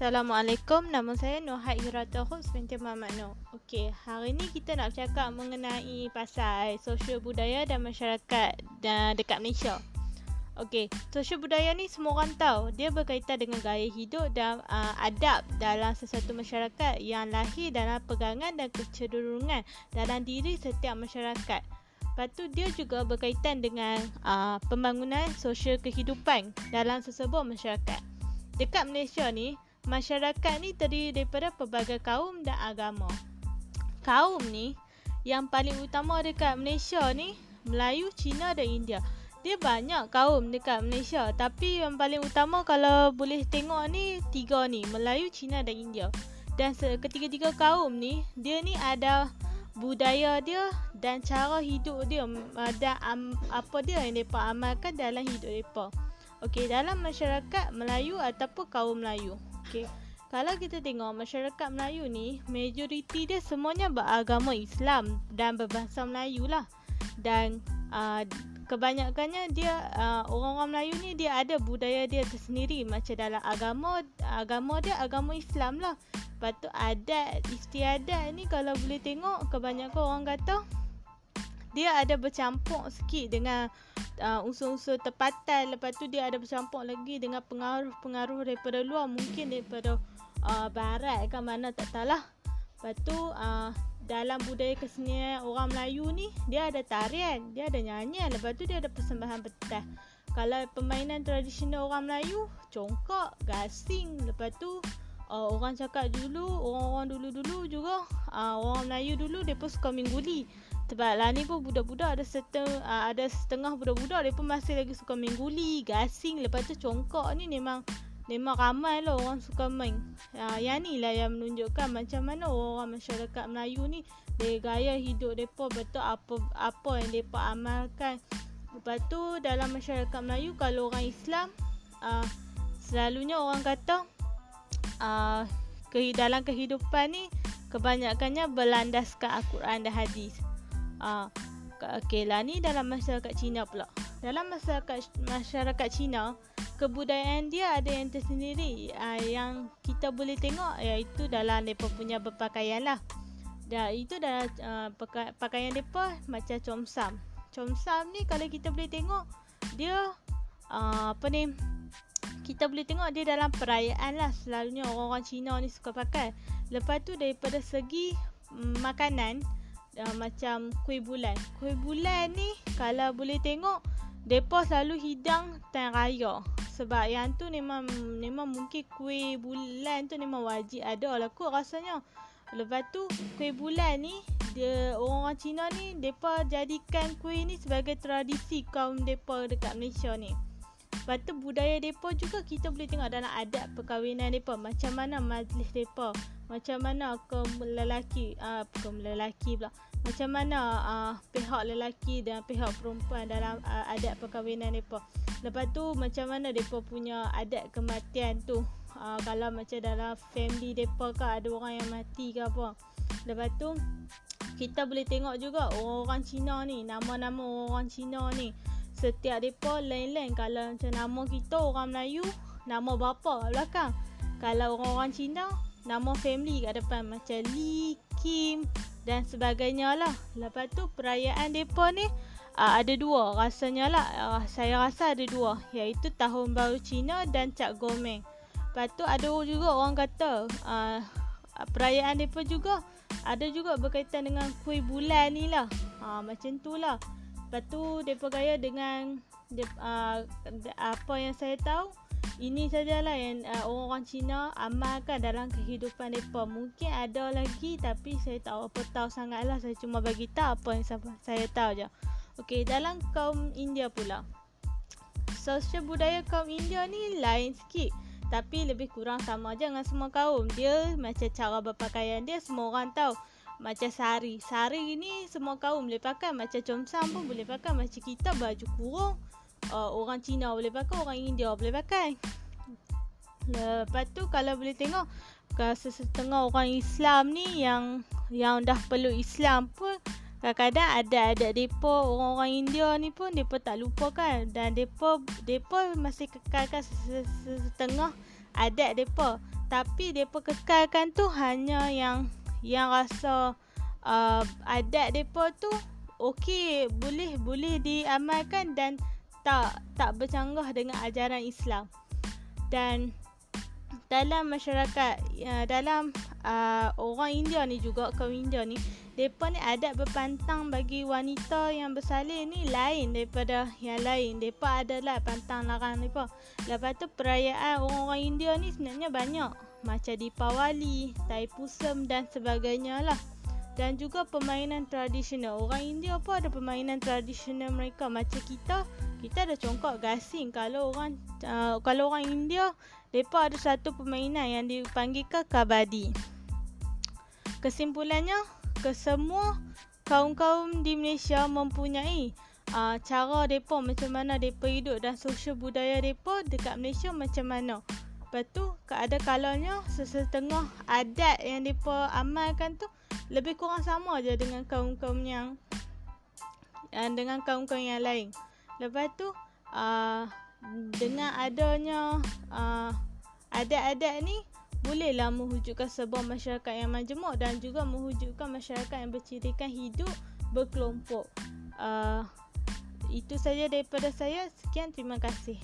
Assalamualaikum, nama saya Nohat Hirata Host binti Muhammad Noh. Okey, hari ni kita nak bercakap mengenai pasal sosial budaya dan masyarakat dan dekat Malaysia. Okey, sosial budaya ni semua orang tahu. Dia berkaitan dengan gaya hidup dan uh, adab dalam sesuatu masyarakat yang lahir dalam pegangan dan kecenderungan dalam diri setiap masyarakat. Lepas tu dia juga berkaitan dengan uh, pembangunan sosial kehidupan dalam sesebuah masyarakat. Dekat Malaysia ni, masyarakat ni terdiri daripada pelbagai kaum dan agama. Kaum ni yang paling utama dekat Malaysia ni Melayu, Cina dan India. Dia banyak kaum dekat Malaysia tapi yang paling utama kalau boleh tengok ni tiga ni Melayu, Cina dan India. Dan ketiga-tiga kaum ni dia ni ada budaya dia dan cara hidup dia dan um, apa dia yang mereka amalkan dalam hidup mereka. Okey, dalam masyarakat Melayu ataupun kaum Melayu. Okey. Kalau kita tengok masyarakat Melayu ni, majoriti dia semuanya beragama Islam dan berbahasa Melayu lah. Dan uh, kebanyakannya dia uh, orang-orang Melayu ni dia ada budaya dia tersendiri macam dalam agama agama dia agama Islam lah. Lepas tu adat istiadat ni kalau boleh tengok kebanyakan orang kata dia ada bercampur sikit dengan uh, unsur-unsur tempatan. Lepas tu dia ada bercampur lagi dengan pengaruh-pengaruh daripada luar. Mungkin daripada uh, barat kan mana tak tahulah. Lepas tu uh, dalam budaya kesenian orang Melayu ni dia ada tarian. Dia ada nyanyian. Lepas tu dia ada persembahan petas kalau permainan tradisional orang Melayu congkak gasing. Lepas tu uh, orang cakap dulu orang-orang dulu-dulu juga uh, orang Melayu dulu depa suka main guli sebab lah ni pun budak-budak ada setengah uh, ada setengah budak-budak dia pun masih lagi suka main guli, gasing, lepas tu congkak ni memang memang ramai lah orang suka main. Uh, yang ni lah yang menunjukkan macam mana orang masyarakat Melayu ni dia gaya hidup depa betul apa apa yang depa amalkan. Lepas tu dalam masyarakat Melayu kalau orang Islam uh, selalunya orang kata uh, dalam kehidupan ni kebanyakannya berlandaskan Al-Quran dan hadis. Ah, okey lah ni dalam masyarakat Cina pula. Dalam masyarakat masyarakat Cina, kebudayaan dia ada yang tersendiri uh, yang kita boleh tengok iaitu dalam depa punya berpakaian lah. Dan itu adalah uh, pakaian depa macam comsam. Comsam ni kalau kita boleh tengok dia uh, apa ni kita boleh tengok dia dalam perayaan lah selalunya orang-orang Cina ni suka pakai. Lepas tu daripada segi mm, makanan uh, macam kuih bulan. Kuih bulan ni kalau boleh tengok depa selalu hidang time raya. Sebab yang tu memang memang mungkin kuih bulan tu memang wajib ada lah kot rasanya. Lepas tu kuih bulan ni dia orang-orang Cina ni depa jadikan kuih ni sebagai tradisi kaum depa dekat Malaysia ni. Lepas tu budaya depa juga kita boleh tengok dalam adat perkahwinan depa macam mana majlis depa, macam mana kaum lelaki ah uh, kaum lelaki pula macam mana uh, pihak lelaki dan pihak perempuan dalam uh, adat perkahwinan mereka. Lepas tu macam mana mereka punya adat kematian tu. Uh, kalau macam dalam family mereka ke ada orang yang mati ke apa. Lepas tu kita boleh tengok juga orang-orang Cina ni, nama-nama orang Cina ni. Setiap mereka lain-lain. Kalau macam nama kita orang Melayu, nama bapa belakang. Kalau orang-orang Cina, nama family kat depan. Macam Lee, Kim, dan sebagainya lah. Lepas tu perayaan depa ni uh, ada dua rasanya lah. Uh, saya rasa ada dua iaitu Tahun Baru Cina dan Cap Gomeng. Lepas tu ada juga orang kata uh, perayaan depa juga ada juga berkaitan dengan kuih bulan ni lah. Uh, macam tu lah. Lepas tu depa gaya dengan uh, apa yang saya tahu ini sajalah yang uh, orang-orang Cina amalkan dalam kehidupan mereka. Mungkin ada lagi tapi saya tahu apa tahu sangatlah. Saya cuma bagi tahu apa yang saya tahu je. Okey, dalam kaum India pula. Sosial budaya kaum India ni lain sikit. Tapi lebih kurang sama je dengan semua kaum. Dia macam cara berpakaian dia semua orang tahu. Macam sari. Sari ni semua kaum boleh pakai. Macam comsam pun boleh pakai. Macam kita baju kurung uh, orang Cina boleh pakai, orang India boleh pakai. Lepas tu kalau boleh tengok setengah orang Islam ni yang yang dah peluk Islam pun kadang-kadang ada ada depa orang-orang India ni pun depa tak lupa kan dan depa depa masih kekalkan setengah adat depa tapi depa kekalkan tu hanya yang yang rasa uh, adat depa tu okey boleh boleh diamalkan dan tak tak bercanggah dengan ajaran Islam. Dan dalam masyarakat uh, dalam uh, orang India ni juga kaum India ni depa ni adat berpantang bagi wanita yang bersalin ni lain daripada yang lain depa adalah pantang larang depa lepas tu perayaan orang-orang India ni sebenarnya banyak macam Deepawali, Taipusam dan sebagainya lah dan juga permainan tradisional. Orang India pun ada permainan tradisional mereka macam kita. Kita ada congkak gasing. Kalau orang uh, kalau orang India, depa ada satu permainan yang dipanggilkan kabadi. Kesimpulannya, kesemua kaum-kaum di Malaysia mempunyai uh, cara depa macam mana depa hidup dan sosial budaya depa dekat Malaysia macam mana. Lepas tu, ada kalanya sesetengah adat yang depa amalkan tu lebih kurang sama je dengan kaum-kaum yang dengan kaum-kaum yang lain. Lepas tu uh, dengan adanya uh, adat-adat ni bolehlah mewujudkan sebuah masyarakat yang majmuk dan juga mewujudkan masyarakat yang bercirikan hidup berkelompok. Uh, itu saja daripada saya. Sekian terima kasih.